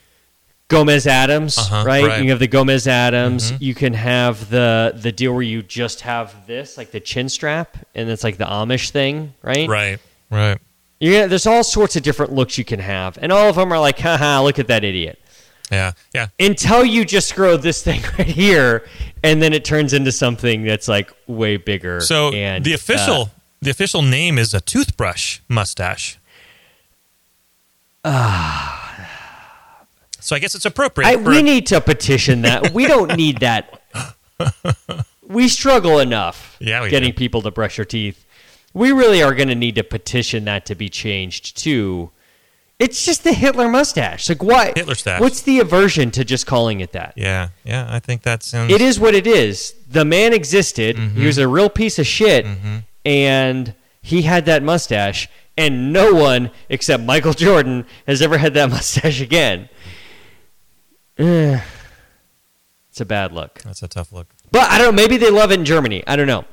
Gomez Addams, Uh-huh, right? right. You have the Gomez Addams. You can have the the deal where you just have this, like the chin strap, and it's like the Amish thing, right? Right. Right. Yeah, there's all sorts of different looks you can have, and all of them are like, haha, look at that idiot. Yeah. Yeah. Until you just grow this thing right here, and then it turns into something that's like way bigger. So and, the uh, official the official name is a toothbrush mustache. so I guess it's appropriate. I, for we need to petition that. we don't need that. We struggle enough Yeah, getting do. people to brush their teeth. We really are going to need to petition that to be changed too. It's just the Hitler mustache. Like what? Hitler stash. What's the aversion to just calling it that? yeah. Yeah. I think that sounds. It is what it is. The man existed. Mm-hmm. He was a real piece of shit, and he had that mustache. And no one except Michael Jordan has ever had that mustache again. It's a bad look. That's a tough look. But I don't know. Maybe they love it in Germany. I don't know.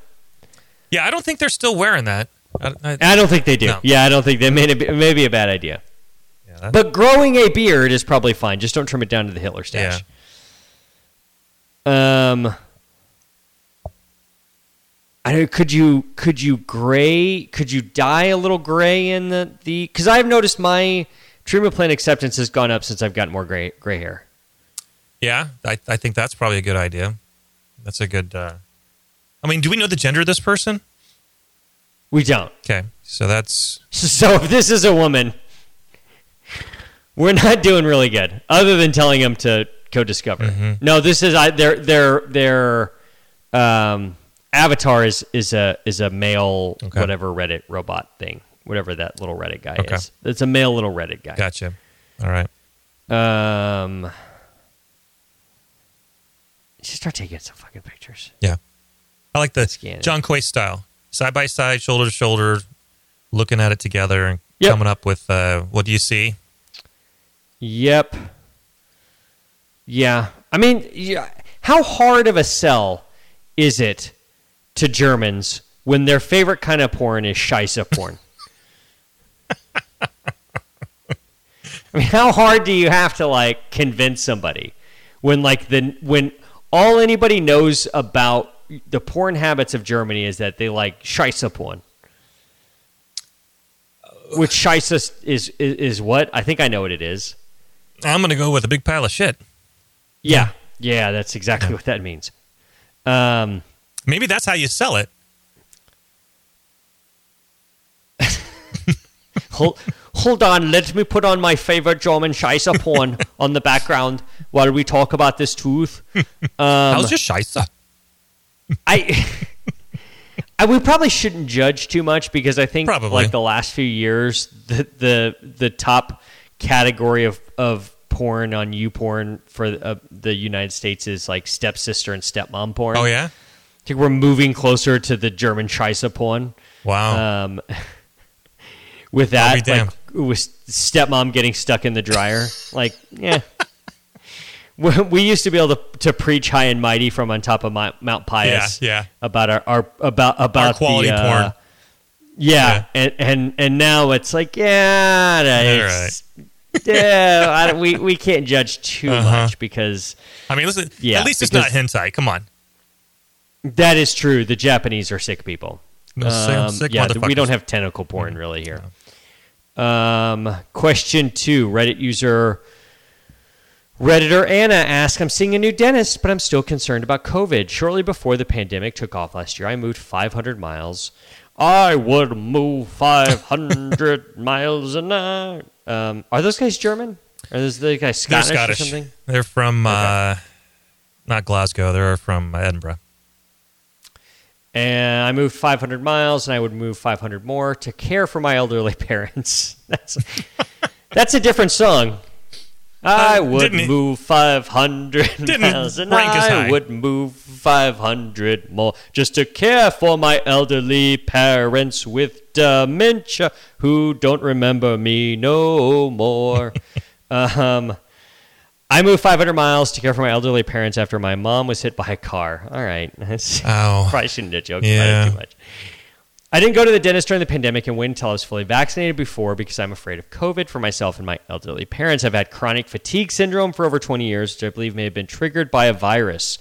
Yeah, I don't think they're still wearing that. I, I, I don't think they do. No. Yeah, I don't think they made it. It may be a bad idea. yeah, But growing a beard is probably fine. Just don't trim it down to the Hitler stash. Um, I don't, could you could you gray could you dye a little gray in the the because I've noticed my treatment plan acceptance has gone up since I've got more gray gray hair. yeah, I, I think that's probably a good idea. That's a good. Uh, I mean, do we know the gender of this person? We don't. Okay, so that's So if this is a woman, we're not doing really good. Other than telling him to co-discover. Mm-hmm. No, this is I their their their um, avatar is is a is a male Okay. whatever Reddit robot thing, whatever that little Reddit guy Okay. is. It's a male little Reddit guy. gotcha. All right. Um, just start taking some fucking pictures. Yeah, I like the Scan. John Coy style, side by side, shoulder to shoulder, looking at it together and Yep. coming up with uh, what do you see? Yep. Yeah. I mean, yeah, how hard of a sell is it to Germans when their favorite kind of porn is Scheisse porn? I mean, how hard do you have to like convince somebody when like the when all anybody knows about the porn habits of Germany is that they like Scheisse porn. Which Scheisse is, is is what? I think I know what it is. I'm gonna go with a big pile of shit. Yeah, yeah, that's exactly what that means. Um, Maybe that's how you sell it. hold, hold on, let me put on my favorite German Scheisse porn on the background while we talk about this tooth. Um, How's your scheisse? I, I we probably shouldn't judge too much because I think Probably. like the last few years, the the the top category of of porn on YouPorn for uh, the United States is like stepsister and stepmom porn. Oh yeah. I think we're moving closer to the German Scheisse porn. Wow. Um, with that, like, with stepmom getting stuck in the dryer, like, yeah. We, we used to be able to, to preach high and mighty from on top of Mount, Mount Pius, Yeah, yeah. about our, our about about quality the, uh, porn. Yeah, Yeah. And, and and now it's like, yeah, it's, yeah, I don't, we we can't judge too Uh-huh. much because I mean, listen. yeah, at least it's not hentai. Come on. that is true. The Japanese are sick people. Um, sick yeah, we don't have tentacle porn really here. Um, question two: Reddit user Redditor Anna asks, "I'm seeing a new dentist, but I'm still concerned about COVID. Shortly before the pandemic took off last year, I moved 500 miles. I would move 500 miles an hour. Um, are those guys German? Are those the guys They're Scottish, Scottish. or something? They're from uh, not Glasgow. They're from Edinburgh. And I moved 500 miles, and I would move 500 more to care for my elderly parents. That's that's a different song. I Uh, would move 500 miles, and I would move 500 more just to care for my elderly parents with dementia who don't remember me no more. um, I moved 500 miles to care for my elderly parents after my mom was hit by a car. All right. Oh. Probably shouldn't have joked Yeah. about it too much. I didn't go to the dentist during the pandemic and wait until I was fully vaccinated before because I'm afraid of COVID for myself and my elderly parents. I've had chronic fatigue syndrome for over 20 years, which I believe may have been triggered by a virus.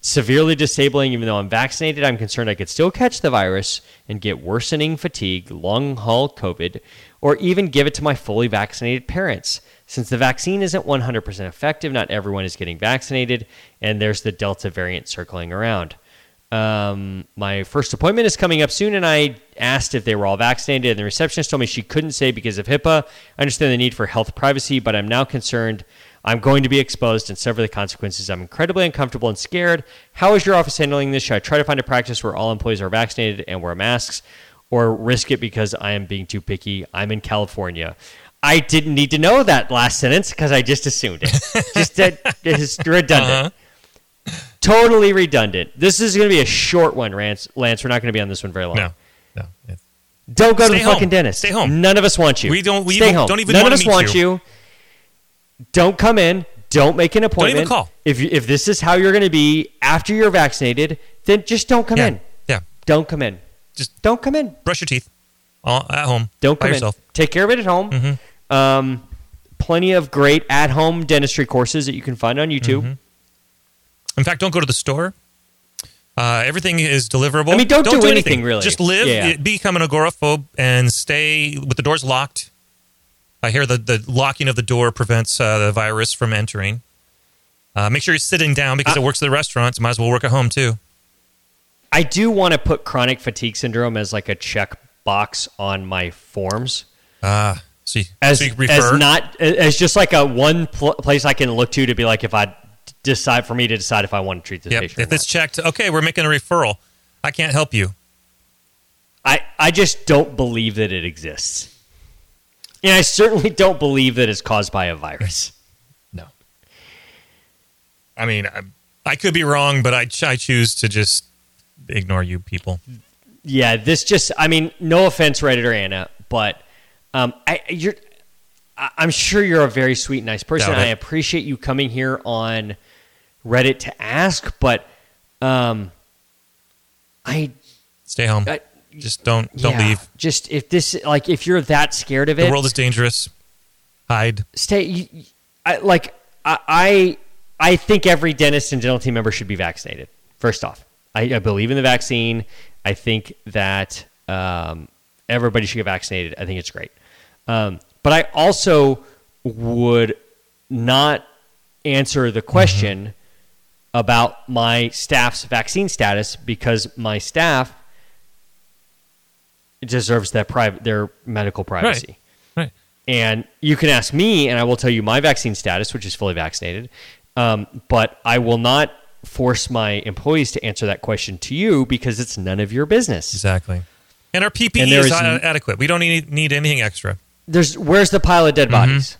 Severely disabling, even though I'm vaccinated, I'm concerned I could still catch the virus and get worsening fatigue, long haul COVID, or even give it to my fully vaccinated parents. Since the vaccine isn't 100% effective, not everyone is getting vaccinated, and there's the Delta variant circling around. Um, my first appointment is coming up soon, and I asked if they were all vaccinated, and the receptionist told me she couldn't say because of HIPAA. I understand the need for health privacy, but I'm now concerned I'm going to be exposed and suffer the consequences. I'm incredibly uncomfortable and scared. How is your office handling this? Should I try to find a practice where all employees are vaccinated and wear masks, or risk it because I am being too picky? I'm in California. I didn't need to know that last sentence because I just assumed it. just that it's redundant. Uh-huh. Totally redundant. This is going to be a short one, Lance. Lance, we're not going to be on this one very long. No, no. Don't go to the home. fucking dentist. Stay home. None of us want you. We don't- we Stay don't- home. don't even None of us want you. you. Don't come in. Don't make an appointment. call. If you, if this is how you're going to be after you're vaccinated, then just don't come yeah, in. yeah. Don't come in. Just Don't come in. brush your teeth at home. Don't by come yourself. in. Take care of it at home. Mm-hmm. Um, plenty of great at-home dentistry courses that you can find on YouTube. Mm-hmm. In fact, don't go to the store. Uh, everything is deliverable. I mean, don't do anything, really. Just live, Yeah. become an agoraphobe, and stay with the doors locked. I hear the, the locking of the door prevents uh, the virus from entering. Uh, make sure you're sitting down because Uh, it works at the restaurants. Might as well work at home too. I do want to put chronic fatigue syndrome as like a check box on my forms. Ah, so, as, so as not as just like a one pl- place I can look to to be like if I decide for me to decide if I want to treat this yep. patient. If it's checked, okay, we're making a referral. I can't help you. I I just don't believe that it exists, and I certainly don't believe that it's caused by a virus. No. I mean, I, I could be wrong, but I, I choose to just ignore you people. Yeah, this just I mean, no offense, Redditor Anna, but um, I you're I'm sure you're a very sweet, nice person. I appreciate you coming here on Reddit to ask, but um, I Stay home. I- just don't don't yeah, leave. Just if this like if you're that scared of it, The world is dangerous. Hide. stay. I, like I, I I think every dentist and dental team member should be vaccinated. First off, I, I believe in the vaccine. I think that um, everybody should get vaccinated. I think it's great. Um, but I also would not answer the question about my staff's vaccine status because my staff deserves that private their medical privacy. Right. right. And you can ask me, and I will tell you my vaccine status, which is fully vaccinated. Um, but I will not force my employees to answer that question to you because it's none of your business. Exactly. And our PPE And is, is n- adequate. We don't need need anything extra. There's where's the pile of dead Mm-hmm. bodies?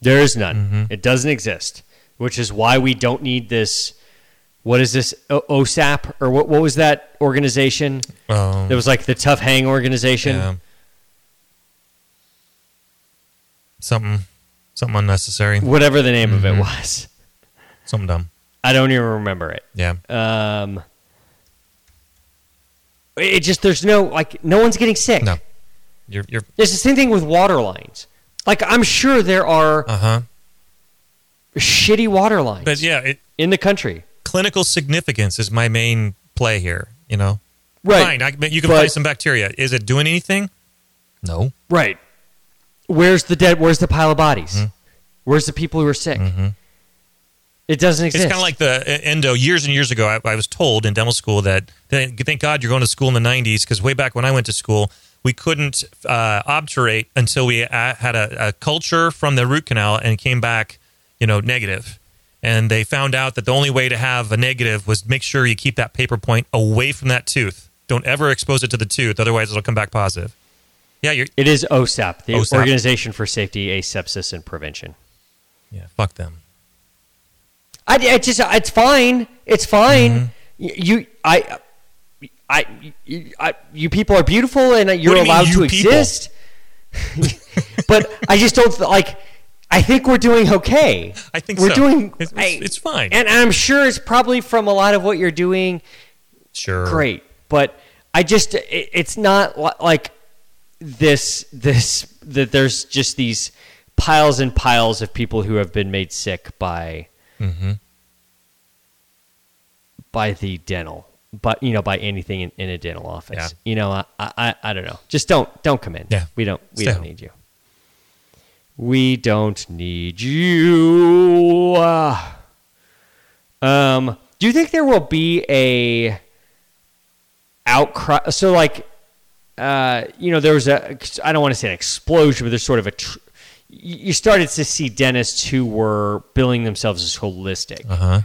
There is none. It doesn't exist, which is why we don't need this. What is this O- OSAP or what? What was that organization? Um, It was like the Tough Hang organization. yeah. Something something unnecessary. Whatever the name Mm-hmm. of it was, Something dumb. I don't even remember it. Yeah. Um, it just there's no like no one's getting sick. No. You're you're It's the same thing with water lines. Like I'm sure there are uh huh. Shitty water lines But yeah, it, in the country. clinical significance is my main play here. You know. Right. Fine. I, you can But- find some bacteria. Is it doing anything? No. Right. Where's the dead? Where's the pile of bodies? Mm-hmm. Where's the people who are sick? It doesn't exist. It's kind of like the uh, endo. Years and years ago, I, I was told in dental school that thank thank God you're going to school in the 90s because way back when I went to school, we couldn't uh, obturate until we uh, had a, a culture from the root canal and came back, you know, negative. And they found out that the only way to have a negative was make sure you keep that paper point away from that tooth. Don't ever expose it to the tooth, otherwise it'll come back positive. Yeah, you're. it is OSAP, the OSAP. Organization for Safety, Asepsis, and Prevention. Yeah, fuck them. I, I just it's fine. It's fine. Mm-hmm. You I. I, I, you people are beautiful and you're you mean, allowed to people? exist. but I just don't like. I think we're doing okay. I think we're so. doing. It's- it's- I- it's fine. and I'm sure it's probably from a lot of what you're doing Sure. great. But I just it, it's not like this this that there's just these piles and piles of people who have been made sick by mm-hmm. by the dental but you know by anything in, in a dental office Yeah. you know I, I i don't know just don't don't come in Yeah. we don't we Stay don't home. need you we don't need you Ah. um do you think there will be a outcry so like uh, you know, there was a, I don't want to say an explosion, but there's sort of a, tr- you started to see dentists who were billing themselves as holistic. Uh huh.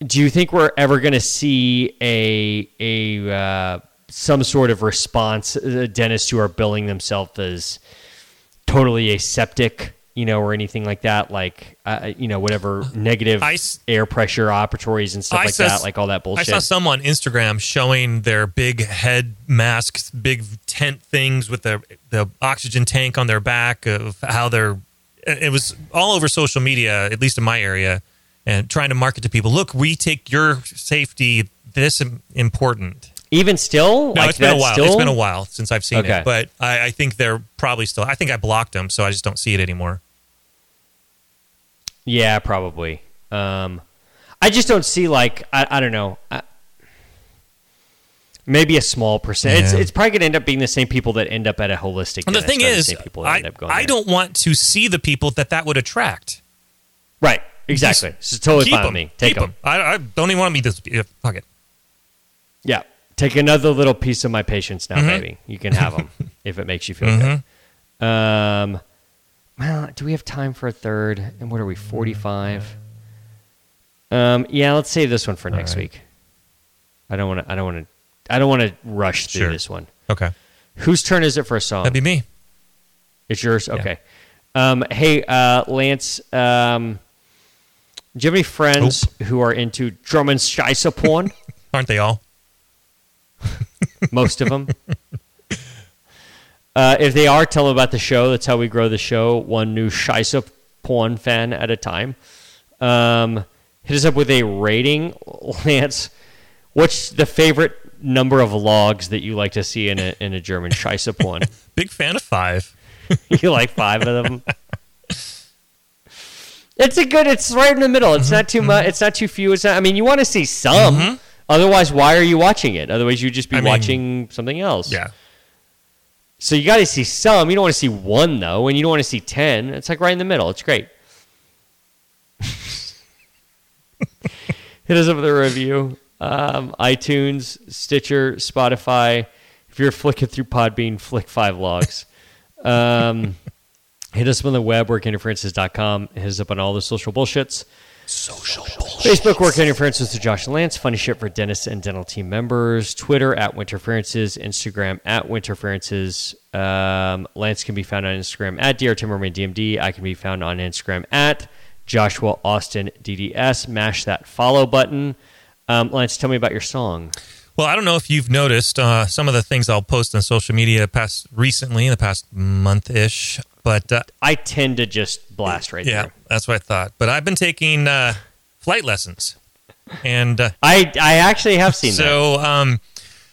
Do you think we're ever going to see a, a, uh, some sort of response, uh, dentists who are billing themselves as totally aseptic, you know, or anything like that? Like, uh, you know, whatever negative I air pressure operatories and stuff I like saw that, like all that bullshit. I saw some on Instagram showing their big head masks, big tent things with the the oxygen tank on their back of how they're. It was all over social media, at least in my area, and trying to market to people. Look, we take your safety this important. Even still, No, like it's been a while. Still, It's been a while since I've seen Okay. it, but I, I think they're probably still. I think I blocked them, so I just don't see it anymore. Yeah, probably. Um, I just don't see like I, I don't know. I, maybe a small percent. It's Yeah. it's probably gonna end up being the same people that end up at a holistic. And the thing is, same people that I, end up going I don't want to see the people that that would attract. Right. Exactly. Just It's totally fine with me. Take Keep them. 'em. I, I don't even want to meet this. Fuck it. Yeah. Take another little piece of my patience now, Mm-hmm. baby. You can have them if it makes you feel good. Um, well, do we have time for a third? And what are we? Forty-five. Um, yeah, let's save this one for next right. week. I don't want to. I don't want to. I don't want to rush through Sure. this one. Okay. Whose turn is it for a song? That'd be me. It's yours. Okay. Um, hey, uh, Lance. Um, do you have any friends who are into drum and scheisse porn? Aren't they all? Most of them. Uh, if they are, tell them about the show. That's how we grow the show. One new scheisse porn fan at a time. Um, hit us up with a rating, Lance. What's the favorite number of logs that you like to see in a in a German scheisse porn? Big fan of five. you like five of them. It's a good. It's right in the middle. It's not too Mm-hmm. much. It's not too few. It's not. I mean, you want to see some. Otherwise, why are you watching it? Otherwise, you'd just be I mean, watching something else. Yeah. So you got to see some. You don't want to see one though, and you don't want to see ten. It's like right in the middle. It's great. Hit us up with a review. Um, iTunes, Stitcher, Spotify. If you're flicking through Podbean, flick five logs. Um, hit us up on the web, workinterferences.com. Hit us up on all the social bullshits. Social Facebook, Work Interferences with Josh and Lance. Funny shit for dentists and dental team members. Twitter, at Winterferences. Instagram, at Winterferences. Um, Lance can be found on Instagram, at DR Timmerman DMD. I can be found on Instagram, at Joshua Austin DDS. Mash that follow button. Um, Lance, tell me about your song. Well, I don't know if you've noticed uh, some of the things I'll post on social media past recently in the past month ish, but uh, I tend to just blast right yeah, that's what I thought. But I've been taking uh, flight lessons, and uh, I, I actually have seen that. so um,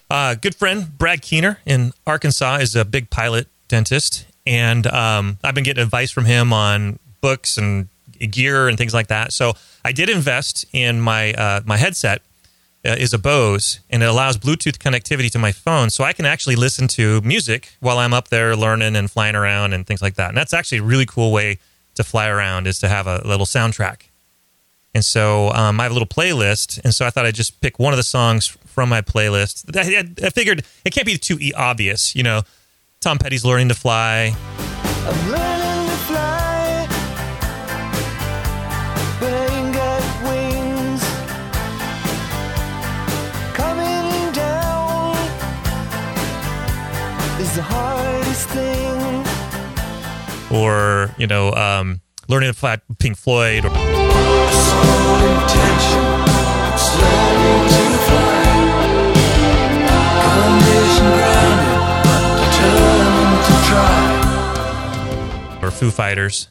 uh, good friend Brad Keener in Arkansas is a big pilot dentist, and um, I've been getting advice from him on books and gear and things like that. So I did invest in my uh, my headset uh, is a Bose, and it allows Bluetooth connectivity to my phone, so I can actually listen to music while I'm up there learning and flying around and things like that. And that's actually a really cool way to fly around is to have a little soundtrack. And so um, I have a little playlist, and so I thought I'd just pick one of the songs from my playlist. I, I- I figured it can't be too obvious, you know. Tom Petty's learning to fly, or you know, um, learning to fly Pink Floyd. Or, Foo intention,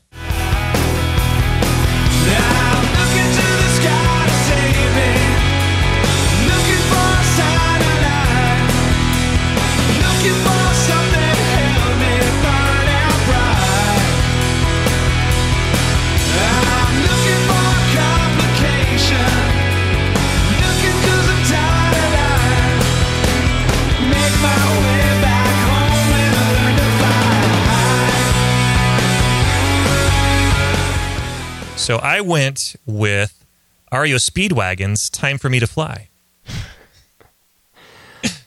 So I went with REO Speedwagon's "Time for Me to Fly."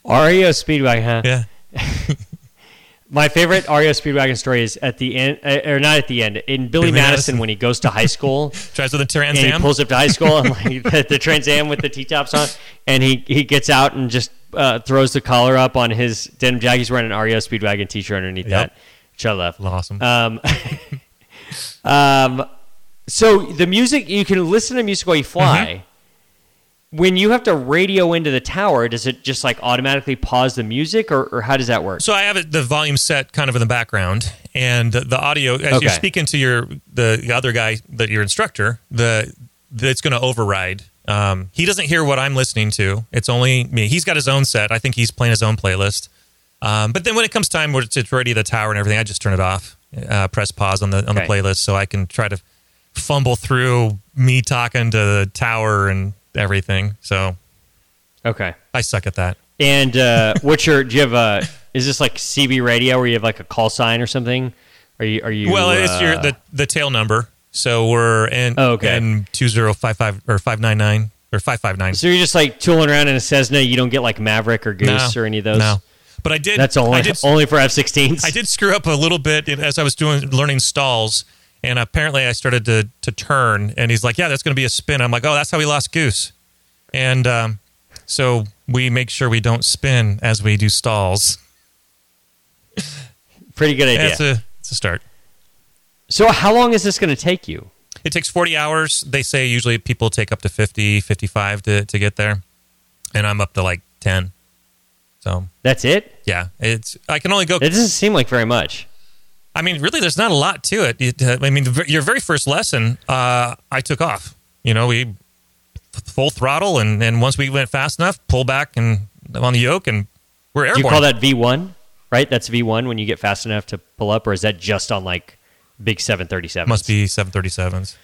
REO Speedwagon, huh? Yeah, My favorite REO Speedwagon story is at the end, uh, or not at the end, in Billy, Billy Madison, Madison. when he goes to high school drives with a Trans Am. pulls up to high school and like the, the Trans Am with the T tops on, and he he gets out and just uh, throws the collar up on his denim jacket. He's wearing an REO Speedwagon T-shirt underneath Yep. that, which I love. awesome. Um, um, so the music you can listen to music while you fly. Mm-hmm. When you have to radio into the tower, does it just like automatically pause the music, or, or how does that work? So I have it, the volume set kind of in the background, and the, the audio as Okay. you're speaking to your the, the other guy that your instructor, the, it's going to override. Um, he doesn't hear what I'm listening to. It's only me. He's got his own set. I think he's playing his own playlist. Um, but then when it comes time where it's, it's ready the tower and everything, I just turn it off, uh, press pause on the on Okay. the playlist, so I can try to fumble through me talking to the tower and everything. So Okay. I suck at that. And uh, what's your? Do you have a? Is this like CB radio where you have like a call sign or something? Are you? Are you? Well, it's your uh, the the tail number. So we're in Oh, okay. in two zero five five or five nine nine or five five nine. So you're just like tooling around in a Cessna. You don't get like Maverick or Goose or any of those. No, but I did. That's only I did, only for F-16s. I did screw up a little bit as I was doing learning stalls, and apparently I started to to turn, and he's like, "Yeah, that's going to be a spin." I'm like, "Oh, that's how we lost Goose," and um, so we make sure we don't spin as we do stalls. Pretty good idea. It's a it's a start. so how long is this going to take you? It takes 40 hours. They say usually people take up to 50, 55 to, to get there. And I'm up to like 10. So, That's it. yeah, it's I can only go It doesn't seem like very much. I mean, really there's not a lot to it. it uh, I mean, the, your very first lesson, uh, I took off. You know, we full throttle and and once we went fast enough, pull back and on the yoke and we're airborne. Do you call that V1? Right. That's V1 when you get fast enough to pull up, or is that just on like big 737? Must be 737s.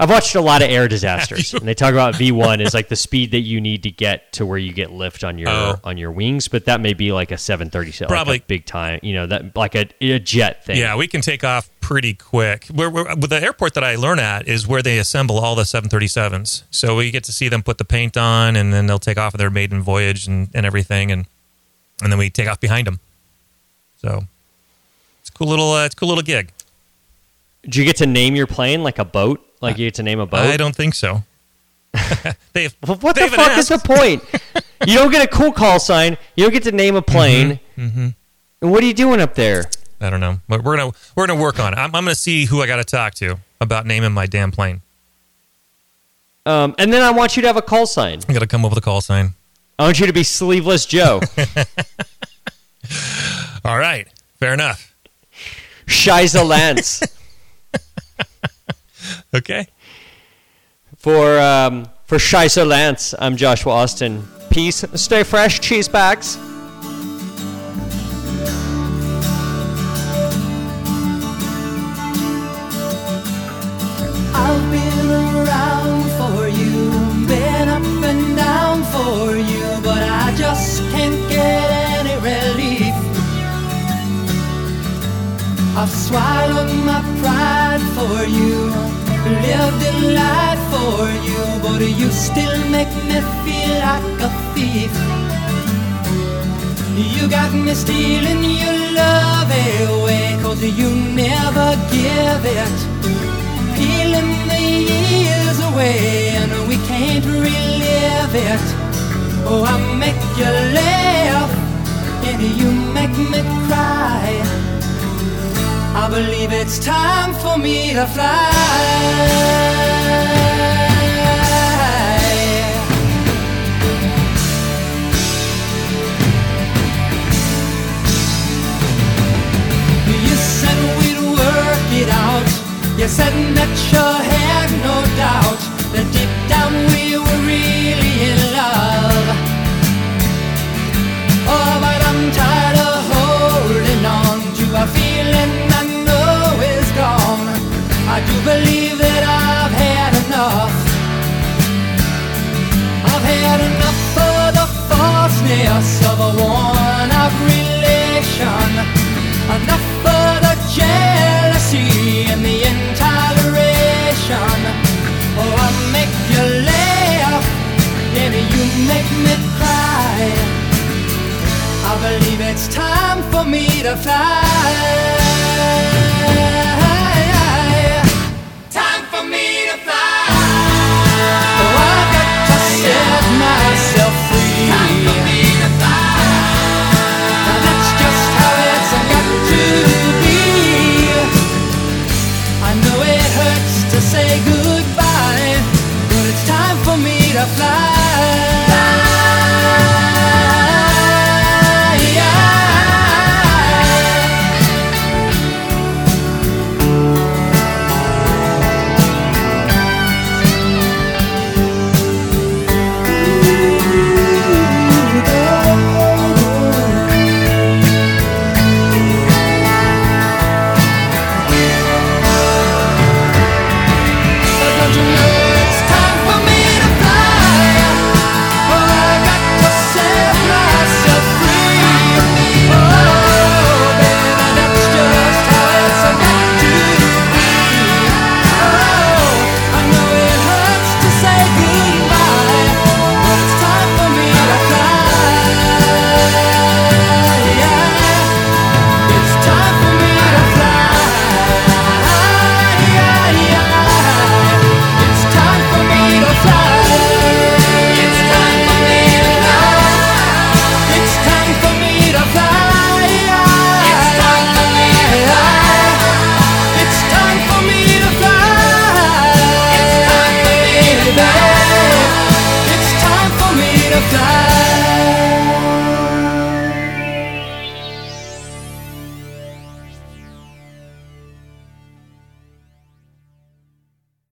I've watched a lot of air disasters, and they talk about V1 is like the speed that you need to get to where you get lift on your Oh. on your wings, but that may be like a 737, Probably. like a big time, you know, that like a, a jet thing. Yeah, we can take off pretty quick. Where, where, with the airport that I learn at is where they assemble all the 737s. So we get to see them put the paint on, and then they'll take off on their maiden voyage and, and everything, and and then we take off behind them. So it's a cool little uh, it's a cool little gig. Do you get to name your plane like a boat? Like you get to name a boat? I don't think so. they have, what they the fuck is the point? you don't get a cool call sign. You don't get to name a plane. Mm-hmm. And what are you doing up there? I don't know. But we're gonna we're gonna work on it. I'm, I'm gonna see who I got to talk to about naming my damn plane. Um, and then I want you to have a call sign. I got to come up with a call sign. I want you to be Sleeveless Joe, All right, fair enough. Shiza Lance. Okay. For um, for Shiza Lance, I'm Joshua Austin. Peace. Stay fresh, cheese bags. I've been around for you, been up and down for you, but I just can't get any relief. I've swallowed my pride for you, lived in light for you, but you still make me feel like a thief. You got me stealing your love away, cause you never give it peeling the years away and we can't relive it. Oh, I make you laugh and you make me cry. I believe it's time for me to fly. You said we'd work it out. You said that you had no doubt that deep down we were really in love. Oh, but I'm tired of holding on to a feeling I do believe that I've had enough. I've had enough of the falseness of a worn-out relation. Enough of the jealousy and the intoleration. Oh, I make you laugh, and you make me cry. I believe it's time for me to fly.